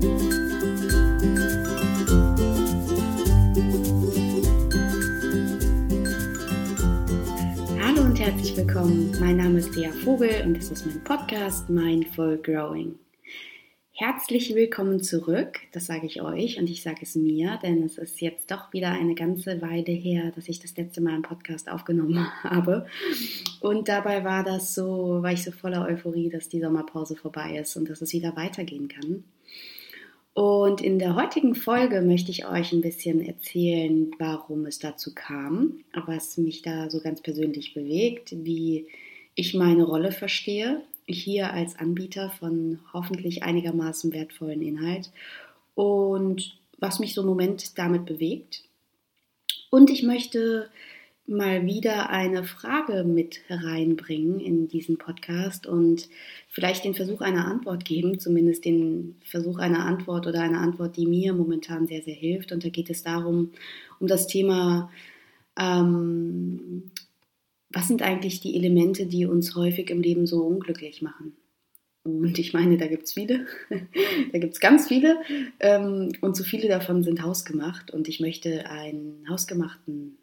Hallo und herzlich willkommen. Mein Name ist Lea Vogel und das ist mein Podcast Mindful Growing. Herzlich willkommen zurück, das sage ich euch und ich sage es mir, denn es ist jetzt doch wieder eine ganze Weile her, dass ich das letzte Mal einen Podcast aufgenommen habe. Und dabei war das so, war ich so voller Euphorie, dass die Sommerpause vorbei ist und dass es wieder weitergehen kann. Und in der heutigen Folge möchte ich euch ein bisschen erzählen, warum es dazu kam, was mich da so ganz persönlich bewegt, wie ich meine Rolle verstehe hier als Anbieter von hoffentlich einigermaßen wertvollen Inhalt und was mich so im Moment damit bewegt. Und ich möchte mal wieder eine Frage mit hereinbringen in diesen Podcast und vielleicht den Versuch einer Antwort geben, zumindest den Versuch einer Antwort oder einer Antwort, die mir momentan sehr, sehr hilft. Und da geht es darum, um das Thema ähm, was sind eigentlich die Elemente, die uns häufig im Leben so unglücklich machen? Und ich meine, da gibt es viele, da gibt es ganz viele ähm, und so viele davon sind hausgemacht und ich möchte einen hausgemachten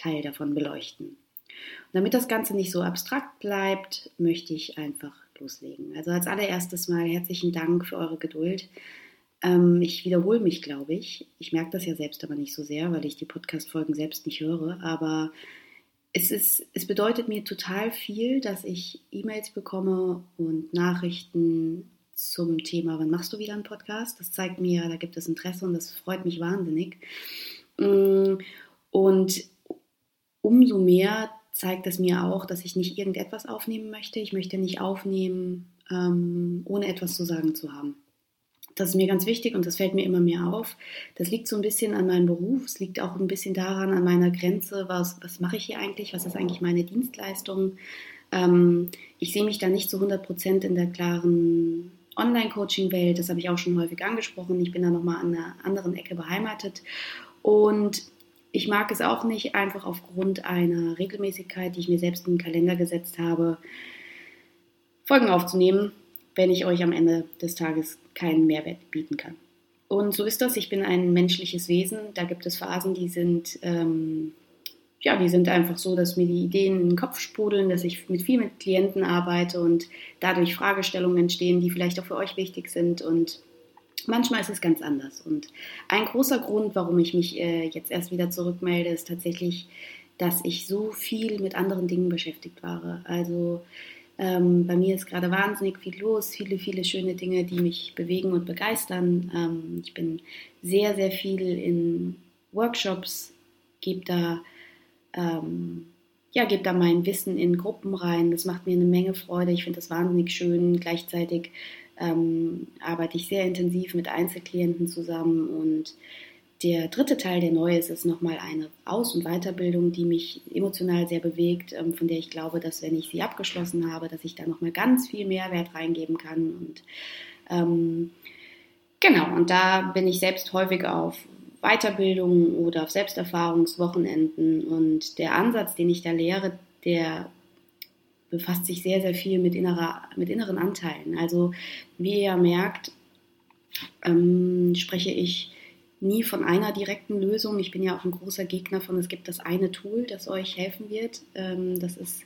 Teil davon beleuchten. Und damit das Ganze nicht so abstrakt bleibt, möchte ich einfach loslegen. Also als allererstes mal herzlichen Dank für eure Geduld. Ähm, ich wiederhole mich, glaube ich. Ich merke das ja selbst aber nicht so sehr, weil ich die Podcast-Folgen selbst nicht höre, aber es, ist, es bedeutet mir total viel, dass ich E-Mails bekomme und Nachrichten zum Thema, wann machst du wieder einen Podcast? Das zeigt mir, da gibt es Interesse und das freut mich wahnsinnig. Mm, und umso mehr zeigt es mir auch, dass ich nicht irgendetwas aufnehmen möchte. Ich möchte nicht aufnehmen, ähm, ohne etwas zu sagen zu haben. Das ist mir ganz wichtig und das fällt mir immer mehr auf. Das liegt so ein bisschen an meinem Beruf, es liegt auch ein bisschen daran, an meiner Grenze, was, was mache ich hier eigentlich, was ist eigentlich meine Dienstleistung. Ähm, ich sehe mich da nicht zu 100 Prozent in der klaren Online-Coaching-Welt, das habe ich auch schon häufig angesprochen. Ich bin da nochmal an einer anderen Ecke beheimatet und ich mag es auch nicht einfach aufgrund einer Regelmäßigkeit, die ich mir selbst in den Kalender gesetzt habe, Folgen aufzunehmen, wenn ich euch am Ende des Tages keinen Mehrwert bieten kann. Und so ist das. Ich bin ein menschliches Wesen. Da gibt es Phasen, die sind, ähm, ja, die sind einfach so, dass mir die Ideen in den Kopf sprudeln, dass ich mit viel mit Klienten arbeite und dadurch Fragestellungen entstehen, die vielleicht auch für euch wichtig sind. Und manchmal ist es ganz anders. Und ein großer Grund, warum ich mich äh, jetzt erst wieder zurückmelde, ist tatsächlich, dass ich so viel mit anderen Dingen beschäftigt war. Also ähm, bei mir ist gerade wahnsinnig viel los, viele, viele schöne Dinge, die mich bewegen und begeistern. Ähm, ich bin sehr, sehr viel in Workshops, gebe da, ähm, ja, gebe da mein Wissen in Gruppen rein. Das macht mir eine Menge Freude. Ich finde das wahnsinnig schön. Gleichzeitig ähm, arbeite ich sehr intensiv mit Einzelklienten zusammen und der dritte Teil, der neu ist, ist nochmal eine Aus- und Weiterbildung, die mich emotional sehr bewegt, ähm, von der ich glaube, dass wenn ich sie abgeschlossen habe, dass ich da nochmal ganz viel Mehrwert reingeben kann. Und ähm, genau, und da bin ich selbst häufig auf Weiterbildungen oder auf Selbsterfahrungswochenenden. Und der Ansatz, den ich da lehre, der befasst sich sehr, sehr viel mit, innerer, mit inneren Anteilen. Also wie ihr ja merkt, ähm, spreche ich nie von einer direkten Lösung. Ich bin ja auch ein großer Gegner von, es gibt das eine Tool, das euch helfen wird. Ähm, das ist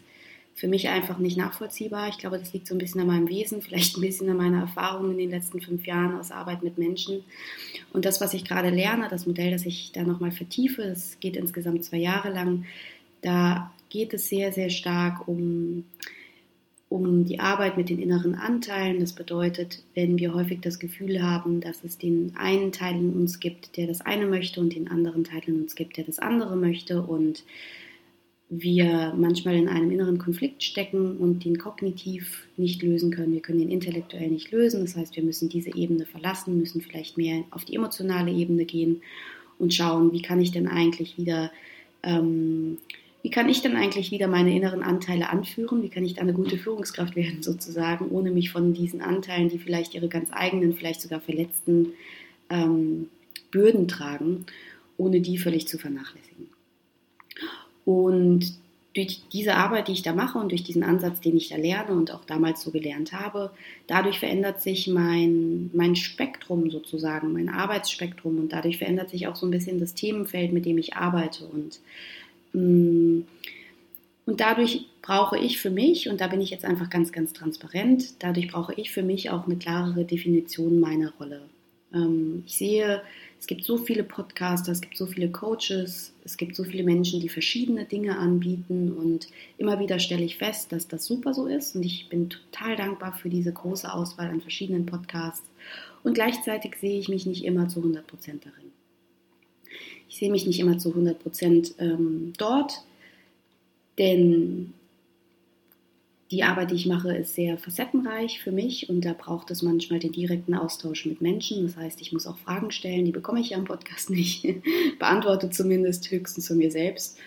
für mich einfach nicht nachvollziehbar. Ich glaube, das liegt so ein bisschen an meinem Wesen, vielleicht ein bisschen an meiner Erfahrung in den letzten fünf Jahren aus Arbeit mit Menschen. Und das, was ich gerade lerne, das Modell, das ich da nochmal vertiefe, das geht insgesamt zwei Jahre lang, da geht es sehr, sehr stark um um die Arbeit mit den inneren Anteilen. Das bedeutet, wenn wir häufig das Gefühl haben, dass es den einen Teil in uns gibt, der das eine möchte und den anderen Teil in uns gibt, der das andere möchte und wir manchmal in einem inneren Konflikt stecken und den kognitiv nicht lösen können. Wir können den intellektuell nicht lösen. Das heißt, wir müssen diese Ebene verlassen, müssen vielleicht mehr auf die emotionale Ebene gehen und schauen, wie kann ich denn eigentlich wieder ähm, wie kann ich denn eigentlich wieder meine inneren Anteile anführen? Wie kann ich da eine gute Führungskraft werden sozusagen, ohne mich von diesen Anteilen, die vielleicht ihre ganz eigenen, vielleicht sogar verletzten ähm, Bürden tragen, ohne die völlig zu vernachlässigen. Und durch diese Arbeit, die ich da mache und durch diesen Ansatz, den ich da lerne und auch damals so gelernt habe, dadurch verändert sich mein, mein Spektrum sozusagen, mein Arbeitsspektrum und dadurch verändert sich auch so ein bisschen das Themenfeld, mit dem ich arbeite und und dadurch brauche ich für mich, und da bin ich jetzt einfach ganz, ganz transparent, dadurch brauche ich für mich auch eine klarere Definition meiner Rolle. Ähm, ich sehe, es gibt so viele Podcaster, es gibt so viele Coaches, es gibt so viele Menschen, die verschiedene Dinge anbieten und immer wieder stelle ich fest, dass das super so ist und ich bin total dankbar für diese große Auswahl an verschiedenen Podcasts und gleichzeitig sehe ich mich nicht immer zu 100% darin. Ich sehe mich nicht immer zu 100% ähm, dort, denn die Arbeit, die ich mache, ist sehr facettenreich für mich und da braucht es manchmal den direkten Austausch mit Menschen. Das heißt, ich muss auch Fragen stellen, die bekomme ich ja im Podcast nicht, beantworte zumindest höchstens zu mir selbst.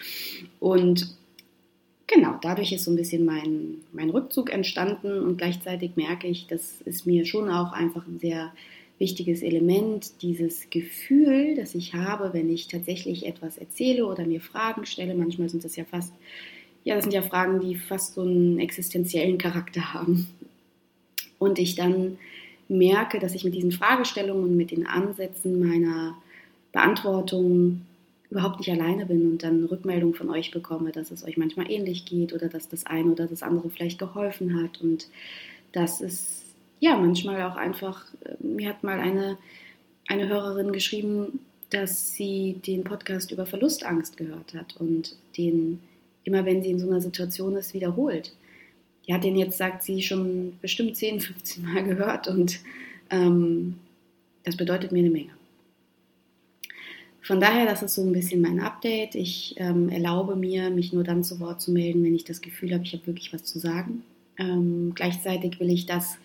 Und genau, dadurch ist so ein bisschen mein, mein Rückzug entstanden und gleichzeitig merke ich, das ist mir schon auch einfach ein sehr wichtiges Element, dieses Gefühl, das ich habe, wenn ich tatsächlich etwas erzähle oder mir Fragen stelle. Manchmal sind das ja fast ja, das sind ja Fragen, die fast so einen existenziellen Charakter haben. Und ich dann merke, dass ich mit diesen Fragestellungen und mit den Ansätzen meiner Beantwortung überhaupt nicht alleine bin und dann Rückmeldung von euch bekomme, dass es euch manchmal ähnlich geht oder dass das eine oder das andere vielleicht geholfen hat und dass es ja manchmal auch einfach, äh, mir hat mal eine, eine Hörerin geschrieben, dass sie den Podcast über Verlustangst gehört hat und den immer wenn sie in so einer Situation ist, wiederholt. Die hat den jetzt, sagt sie, schon bestimmt 10, 15 Mal gehört und ähm, das bedeutet mir eine Menge. Von daher, das ist so ein bisschen mein Update. Ich ähm, erlaube mir, mich nur dann zu Wort zu melden, wenn ich das Gefühl habe, ich habe wirklich was zu sagen. Ähm, gleichzeitig will ich das,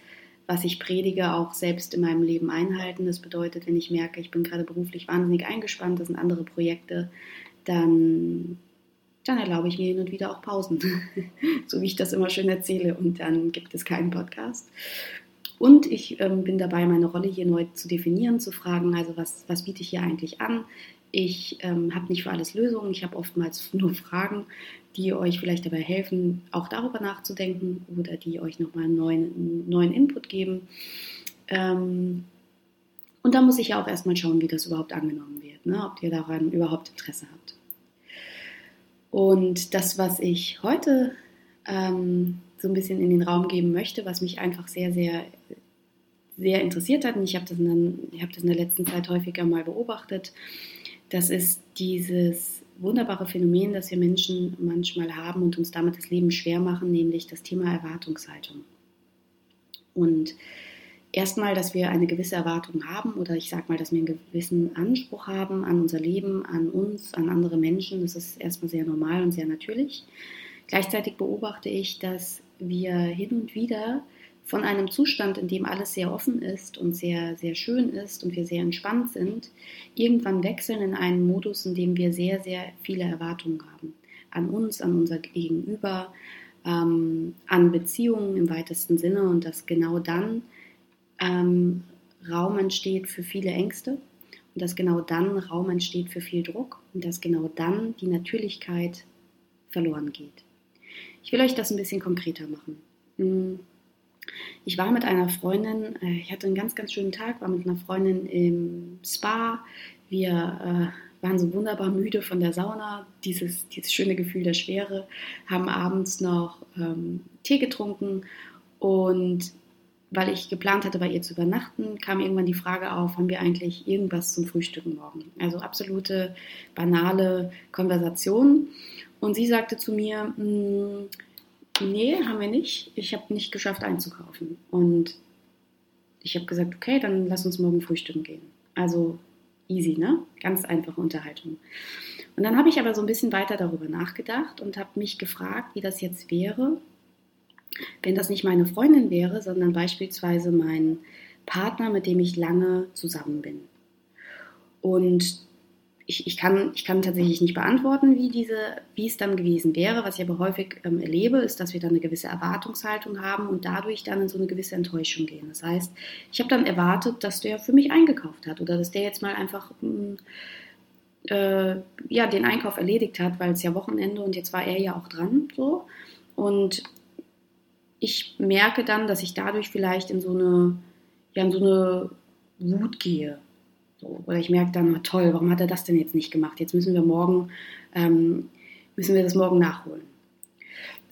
was ich predige, auch selbst in meinem Leben einhalten. Das bedeutet, wenn ich merke, ich bin gerade beruflich wahnsinnig eingespannt, das sind andere Projekte, dann dann erlaube ich mir hin und wieder auch Pausen, so wie ich das immer schön erzähle. Und dann gibt es keinen Podcast. Und ich ähm, bin dabei, meine Rolle hier neu zu definieren, zu fragen, also was, was biete ich hier eigentlich an? Ich ähm, habe nicht für alles Lösungen, ich habe oftmals nur Fragen, die euch vielleicht dabei helfen, auch darüber nachzudenken oder die euch nochmal einen neuen, neuen Input geben. Ähm, und da muss ich ja auch erstmal schauen, wie das überhaupt angenommen wird, ne? ob ihr daran überhaupt Interesse habt. Und das, was ich heute ähm, so ein bisschen in den Raum geben möchte, was mich einfach sehr, sehr, sehr interessiert hat, und ich habe das, hab das in der letzten Zeit häufiger mal beobachtet, das ist dieses wunderbare Phänomen, das wir Menschen manchmal haben und uns damit das Leben schwer machen, nämlich das Thema Erwartungshaltung. Und erstmal, dass wir eine gewisse Erwartung haben oder ich sage mal, dass wir einen gewissen Anspruch haben an unser Leben, an uns, an andere Menschen. Das ist erstmal sehr normal und sehr natürlich. Gleichzeitig beobachte ich, dass wir hin und wieder von einem Zustand, in dem alles sehr offen ist und sehr, sehr schön ist und wir sehr entspannt sind, irgendwann wechseln in einen Modus, in dem wir sehr, sehr viele Erwartungen haben. An uns, an unser Gegenüber, ähm, an Beziehungen im weitesten Sinne und dass genau dann ähm, Raum entsteht für viele Ängste und dass genau dann Raum entsteht für viel Druck und dass genau dann die Natürlichkeit verloren geht. Ich will euch das ein bisschen konkreter machen. Ich war mit einer Freundin, äh, ich hatte einen ganz, ganz schönen Tag, war mit einer Freundin im Spa. Wir äh, waren so wunderbar müde von der Sauna, dieses, dieses schöne Gefühl der Schwere, haben abends noch ähm, Tee getrunken und weil ich geplant hatte, bei ihr zu übernachten, kam irgendwann die Frage auf, haben wir eigentlich irgendwas zum Frühstücken morgen? Also absolute banale Konversation. Und sie sagte zu mir, hm, nee, haben wir nicht. Ich habe nicht geschafft einzukaufen. Und ich habe gesagt, okay, dann lass uns morgen frühstücken gehen. Also easy, ne? Ganz einfache Unterhaltung. Und dann habe ich aber so ein bisschen weiter darüber nachgedacht und habe mich gefragt, wie das jetzt wäre, wenn das nicht meine Freundin wäre, sondern beispielsweise mein Partner, mit dem ich lange zusammen bin. Und ich, ich, kann, ich kann tatsächlich nicht beantworten, wie, diese, wie es dann gewesen wäre. Was ich aber häufig ähm, erlebe, ist, dass wir dann eine gewisse Erwartungshaltung haben und dadurch dann in so eine gewisse Enttäuschung gehen. Das heißt, ich habe dann erwartet, dass der für mich eingekauft hat oder dass der jetzt mal einfach mh, hm, äh, ja, den Einkauf erledigt hat, weil es ja Wochenende und jetzt war er ja auch dran so. Und ich merke dann, dass ich dadurch vielleicht in so eine, ja, in so eine Wut gehe. So, oder ich merke dann, toll, warum hat er das denn jetzt nicht gemacht? Jetzt müssen wir morgen, ähm, müssen wir das morgen nachholen.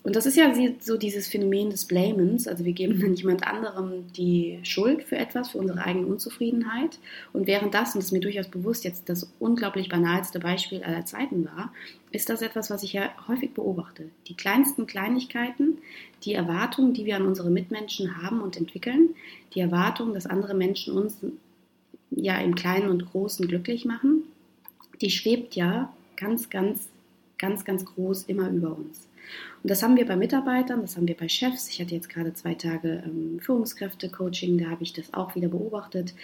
Und das ist ja so dieses Phänomen des Blamens. Also wir geben dann jemand anderem die Schuld für etwas, für unsere eigene Unzufriedenheit. Und während das, und das ist mir durchaus bewusst, jetzt das unglaublich banalste Beispiel aller Zeiten war, ist das etwas, was ich ja häufig beobachte. Die kleinsten Kleinigkeiten, die Erwartungen, die wir an unsere Mitmenschen haben und entwickeln, die Erwartung, dass andere Menschen uns ja im Kleinen und Großen glücklich machen, die schwebt ja ganz, ganz, ganz, ganz groß immer über uns. Und das haben wir bei Mitarbeitern, das haben wir bei Chefs. Ich hatte jetzt gerade zwei Tage ähm, Führungskräfte-Coaching, da habe ich das auch wieder beobachtet.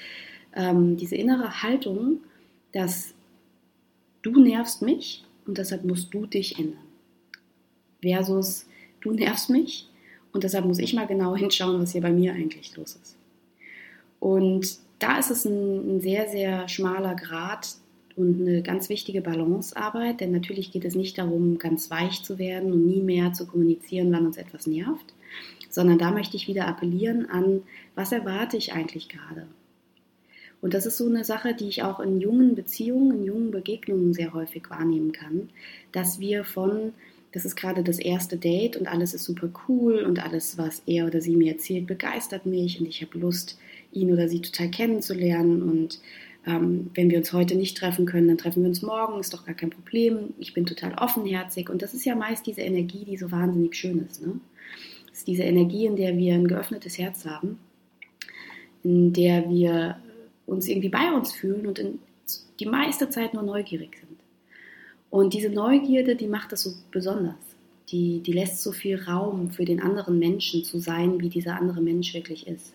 Ähm, diese innere Haltung, dass du nervst mich und deshalb musst du dich ändern. Versus du nervst mich und deshalb muss ich mal genau hinschauen, was hier bei mir eigentlich los ist. Und da ist es ein, ein sehr, sehr schmaler Grad, und eine ganz wichtige Balancearbeit, denn natürlich geht es nicht darum, ganz weich zu werden und nie mehr zu kommunizieren, wann uns etwas nervt, sondern da möchte ich wieder appellieren an, was erwarte ich eigentlich gerade? Und das ist so eine Sache, die ich auch in jungen Beziehungen, in jungen Begegnungen sehr häufig wahrnehmen kann, dass wir von, das ist gerade das erste Date und alles ist super cool und alles, was er oder sie mir erzählt, begeistert mich und ich habe Lust, ihn oder sie total kennenzulernen und ähm, wenn wir uns heute nicht treffen können, dann treffen wir uns morgen, ist doch gar kein Problem. Ich bin total offenherzig und das ist ja meist diese Energie, die so wahnsinnig schön ist. Ne? Das ist diese Energie, in der wir ein geöffnetes Herz haben, in der wir uns irgendwie bei uns fühlen und die meiste Zeit nur neugierig sind. Und diese Neugierde, die macht das so besonders. Die, die lässt so viel Raum für den anderen Menschen zu sein, wie dieser andere Mensch wirklich ist.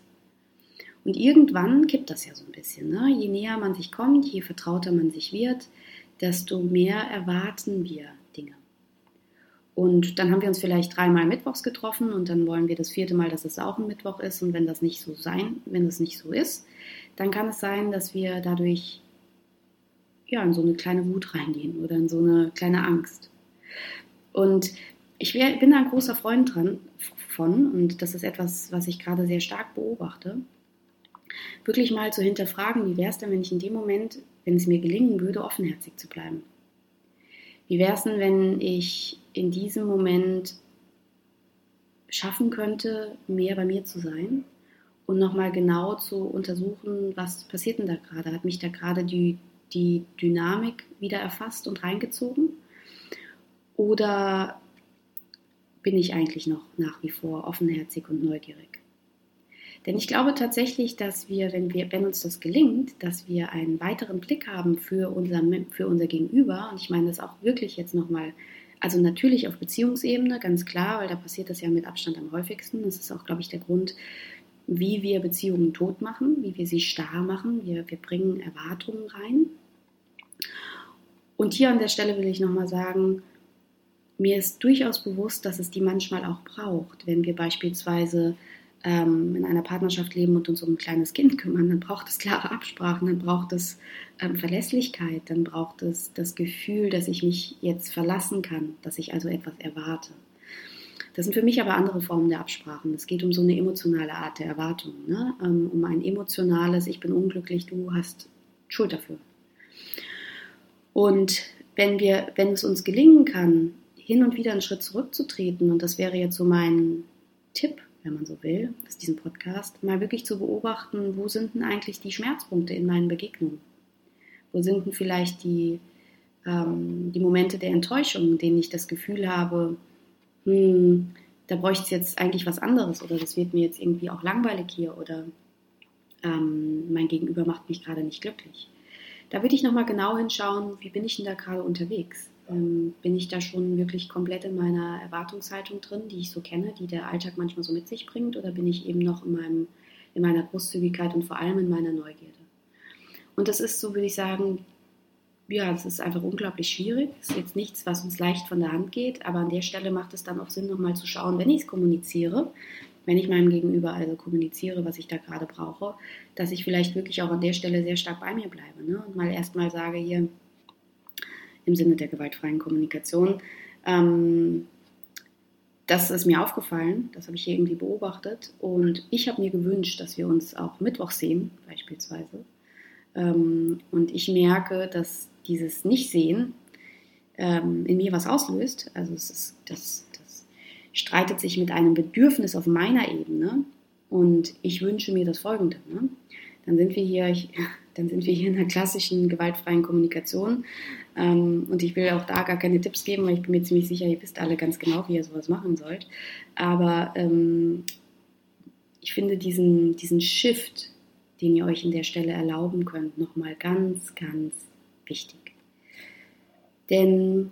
Und irgendwann kippt das ja so ein bisschen. Ne? Je näher man sich kommt, je vertrauter man sich wird, desto mehr erwarten wir Dinge. Und dann haben wir uns vielleicht dreimal mittwochs getroffen und dann wollen wir das vierte Mal, dass es auch ein Mittwoch ist. Und wenn das nicht so sein, wenn das nicht so ist, dann kann es sein, dass wir dadurch ja, in so eine kleine Wut reingehen oder in so eine kleine Angst. Und ich bin da ein großer Freund dran von und das ist etwas, was ich gerade sehr stark beobachte wirklich mal zu hinterfragen, wie wäre es denn, wenn ich in dem Moment, wenn es mir gelingen würde, offenherzig zu bleiben? Wie wäre es denn, wenn ich in diesem Moment schaffen könnte, mehr bei mir zu sein und nochmal genau zu untersuchen, was passiert denn da gerade? Hat mich da gerade die, die Dynamik wieder erfasst und reingezogen? Oder bin ich eigentlich noch nach wie vor offenherzig und neugierig? Denn ich glaube tatsächlich, dass wir, wenn, wir, wenn uns das gelingt, dass wir einen weiteren Blick haben für unser, für unser Gegenüber, und ich meine das auch wirklich jetzt nochmal, also natürlich auf Beziehungsebene, ganz klar, weil da passiert das ja mit Abstand am häufigsten. Das ist auch, glaube ich, der Grund, wie wir Beziehungen tot machen, wie wir sie starr machen. Wir, wir bringen Erwartungen rein. Und hier an der Stelle will ich nochmal sagen, mir ist durchaus bewusst, dass es die manchmal auch braucht, wenn wir beispielsweise ähm, in einer Partnerschaft leben und uns um ein kleines Kind kümmern, dann braucht es klare Absprachen, dann braucht es ähm, Verlässlichkeit, dann braucht es das Gefühl, dass ich mich jetzt verlassen kann, dass ich also etwas erwarte. Das sind für mich aber andere Formen der Absprachen. Es geht um so eine emotionale Art der Erwartung, ne? ähm, um ein emotionales, ich bin unglücklich, du hast Schuld dafür. Und wenn wir, wenn es uns gelingen kann, hin und wieder einen Schritt zurückzutreten, und das wäre jetzt so mein Tipp wenn man so will, aus diesem Podcast, mal wirklich zu beobachten, wo sind denn eigentlich die Schmerzpunkte in meinen Begegnungen? Wo sind denn vielleicht die, ähm, die Momente der Enttäuschung, in denen ich das Gefühl habe, hm, da bräuchte es jetzt eigentlich was anderes oder das wird mir jetzt irgendwie auch langweilig hier oder ähm, mein Gegenüber macht mich gerade nicht glücklich. Da würde ich nochmal genau hinschauen, wie bin ich denn da gerade unterwegs? Ähm, bin ich da schon wirklich komplett in meiner Erwartungshaltung drin, die ich so kenne, die der Alltag manchmal so mit sich bringt, oder bin ich eben noch in, meinem, in meiner Großzügigkeit und vor allem in meiner Neugierde? Und das ist, so würde ich sagen, ja, es ist einfach unglaublich schwierig. Es ist jetzt nichts, was uns leicht von der Hand geht, aber an der Stelle macht es dann auch Sinn, nochmal zu schauen, wenn ich es kommuniziere, wenn ich meinem Gegenüber also kommuniziere, was ich da gerade brauche, dass ich vielleicht wirklich auch an der Stelle sehr stark bei mir bleibe ne? und mal erstmal sage hier, im Sinne der gewaltfreien Kommunikation. Ähm, das ist mir aufgefallen, das habe ich irgendwie beobachtet und ich habe mir gewünscht, dass wir uns auch Mittwoch sehen, beispielsweise. Ähm, und ich merke, dass dieses Nicht-Sehen ähm, in mir was auslöst. Also ist, das, das streitet sich mit einem Bedürfnis auf meiner Ebene und ich wünsche mir das Folgende. Ne? Dann sind wir hier, ich, dann sind wir hier in einer klassischen gewaltfreien Kommunikation. Ähm, und ich will auch da gar keine Tipps geben, weil ich bin mir ziemlich sicher, ihr wisst alle ganz genau, wie ihr sowas machen sollt. Aber ähm, ich finde diesen, diesen Shift, den ihr euch in der Stelle erlauben könnt, nochmal ganz, ganz wichtig. Denn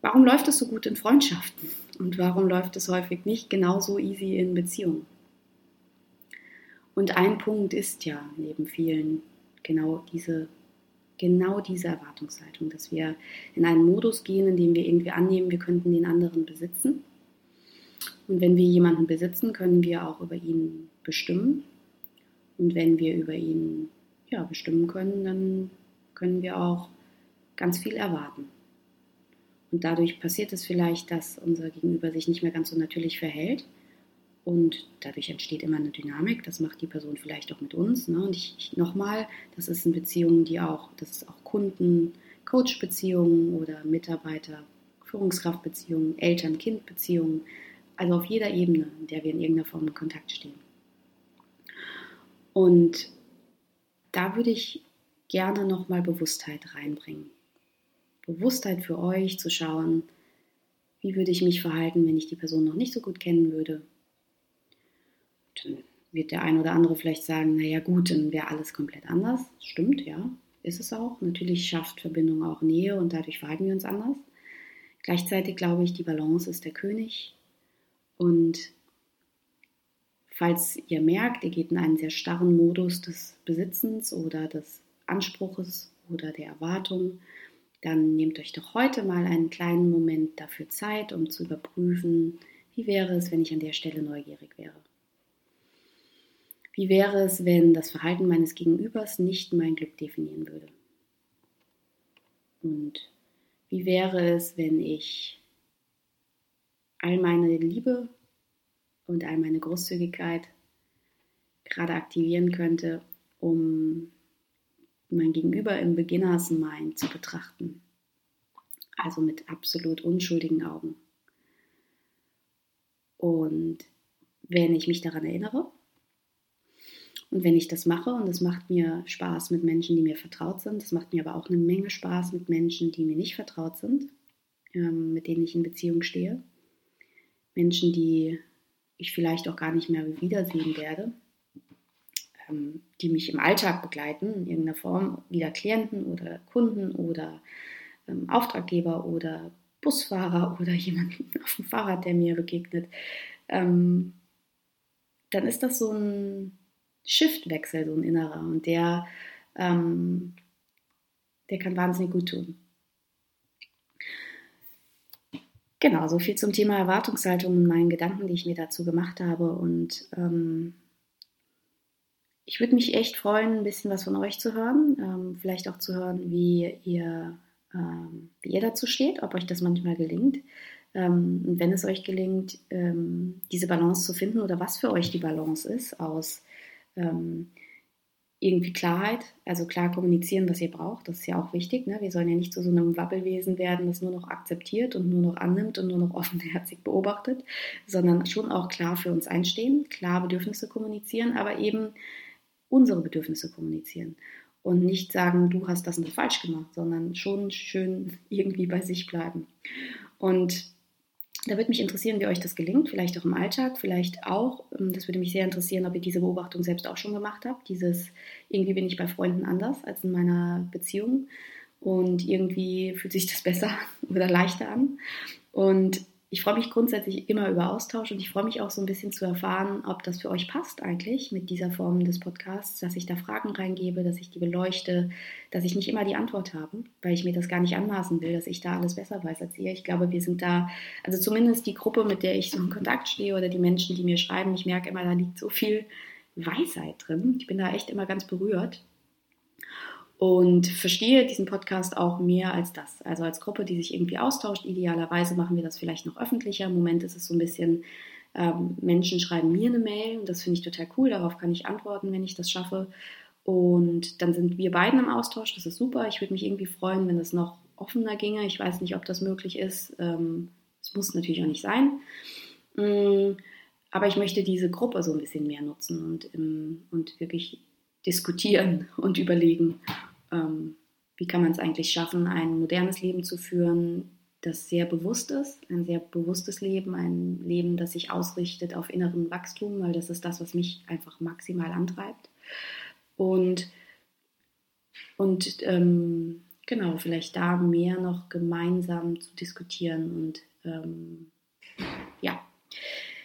warum läuft es so gut in Freundschaften? Und warum läuft es häufig nicht genauso easy in Beziehungen? Und ein Punkt ist ja neben vielen genau diese, genau diese Erwartungshaltung, dass wir in einen Modus gehen, in dem wir irgendwie annehmen, wir könnten den anderen besitzen. Und wenn wir jemanden besitzen, können wir auch über ihn bestimmen. Und wenn wir über ihn ja, bestimmen können, dann können wir auch ganz viel erwarten. Und dadurch passiert es vielleicht, dass unser Gegenüber sich nicht mehr ganz so natürlich verhält und dadurch entsteht immer eine Dynamik. Das macht die Person vielleicht auch mit uns. Ne? Und ich, ich nochmal, das ist in Beziehungen, die auch, das ist auch Kunden, Coach-Beziehungen oder Mitarbeiter, Führungskraftbeziehungen, Eltern-Kind-Beziehungen. Also auf jeder Ebene, in der wir in irgendeiner Form in Kontakt stehen. Und da würde ich gerne nochmal Bewusstheit reinbringen. Bewusstheit für euch zu schauen, wie würde ich mich verhalten, wenn ich die Person noch nicht so gut kennen würde dann wird der ein oder andere vielleicht sagen, naja gut, dann wäre alles komplett anders. Stimmt, ja, ist es auch. Natürlich schafft Verbindung auch Nähe und dadurch verhalten wir uns anders. Gleichzeitig glaube ich, die Balance ist der König. Und falls ihr merkt, ihr geht in einen sehr starren Modus des Besitzens oder des Anspruches oder der Erwartung, dann nehmt euch doch heute mal einen kleinen Moment dafür Zeit, um zu überprüfen, wie wäre es, wenn ich an der Stelle neugierig wäre. Wie wäre es, wenn das Verhalten meines Gegenübers nicht mein Glück definieren würde? Und wie wäre es, wenn ich all meine Liebe und all meine Großzügigkeit gerade aktivieren könnte, um mein Gegenüber im Beginners Mind zu betrachten? Also mit absolut unschuldigen Augen. Und wenn ich mich daran erinnere, und wenn ich das mache, und das macht mir Spaß mit Menschen, die mir vertraut sind, das macht mir aber auch eine Menge Spaß mit Menschen, die mir nicht vertraut sind, ähm, mit denen ich in Beziehung stehe. Menschen, die ich vielleicht auch gar nicht mehr wiedersehen werde, ähm, die mich im Alltag begleiten, in irgendeiner Form, wieder Klienten oder Kunden oder ähm, Auftraggeber oder Busfahrer oder jemanden auf dem Fahrrad, der mir begegnet, ähm, dann ist das so ein Shiftwechsel, so ein innerer. Und der, ähm, der kann wahnsinnig gut tun. Genau, so viel zum Thema Erwartungshaltung und meinen Gedanken, die ich mir dazu gemacht habe. Und ähm, ich würde mich echt freuen, ein bisschen was von euch zu hören. Ähm, vielleicht auch zu hören, wie ihr, ähm, wie ihr dazu steht, ob euch das manchmal gelingt. Ähm, und wenn es euch gelingt, ähm, diese Balance zu finden oder was für euch die Balance ist aus ähm, irgendwie Klarheit, also klar kommunizieren, was ihr braucht. Das ist ja auch wichtig. Ne? Wir sollen ja nicht zu so einem Wabbelwesen werden, das nur noch akzeptiert und nur noch annimmt und nur noch offenherzig beobachtet, sondern schon auch klar für uns einstehen, klar Bedürfnisse kommunizieren, aber eben unsere Bedürfnisse kommunizieren. Und nicht sagen, du hast das nicht falsch gemacht, sondern schon schön irgendwie bei sich bleiben. Und da würde mich interessieren, wie euch das gelingt, vielleicht auch im Alltag, vielleicht auch, ähm, das würde mich sehr interessieren, ob ihr diese Beobachtung selbst auch schon gemacht habt. Dieses, irgendwie bin ich bei Freunden anders als in meiner Beziehung und irgendwie fühlt sich das besser oder leichter an. Und ich freue mich grundsätzlich immer über Austausch und ich freue mich auch so ein bisschen zu erfahren, ob das für euch passt eigentlich mit dieser Form des Podcasts, dass ich da Fragen reingebe, dass ich die beleuchte, dass ich nicht immer die Antwort habe, weil ich mir das gar nicht anmaßen will, dass ich da alles besser weiß als ihr. Ich glaube, wir sind da, also zumindest die Gruppe, mit der ich so in Kontakt stehe oder die Menschen, die mir schreiben, ich merke immer, da liegt so viel Weisheit drin. Ich bin da echt immer ganz berührt. Und verstehe diesen Podcast auch mehr als das. Also als Gruppe, die sich irgendwie austauscht. Idealerweise machen wir das vielleicht noch öffentlicher. Im Moment ist es so ein bisschen, ähm, Menschen schreiben mir eine Mail und das finde ich total cool. Darauf kann ich antworten, wenn ich das schaffe. Und dann sind wir beiden im Austausch. Das ist super. Ich würde mich irgendwie freuen, wenn das noch offener ginge. Ich weiß nicht, ob das möglich ist. Ähm, es ähm, muss natürlich auch nicht sein. Mm, aber ich möchte diese Gruppe so ein bisschen mehr nutzen und, ähm, und wirklich diskutieren und überlegen, ähm, wie kann man es eigentlich schaffen, ein modernes Leben zu führen, das sehr bewusst ist, ein sehr bewusstes Leben, ein Leben, das sich ausrichtet auf inneren Wachstum, weil das ist das, was mich einfach maximal antreibt. Und, und ähm, genau, vielleicht da mehr noch gemeinsam zu diskutieren und ähm, ja,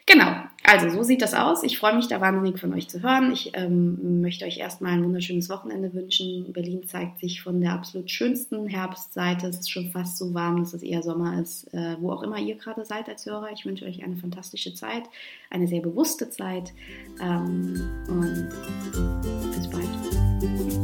genau. Also, so sieht das aus. Ich freue mich da wahnsinnig von euch zu hören. Ich ähm, möchte euch erstmal ein wunderschönes Wochenende wünschen. Berlin zeigt sich von der absolut schönsten Herbstseite. Es ist schon fast so warm, dass es eher Sommer ist. Äh, wo auch immer ihr gerade seid als Hörer, ich wünsche euch eine fantastische Zeit, eine sehr bewusste Zeit. Ähm, und bis bald.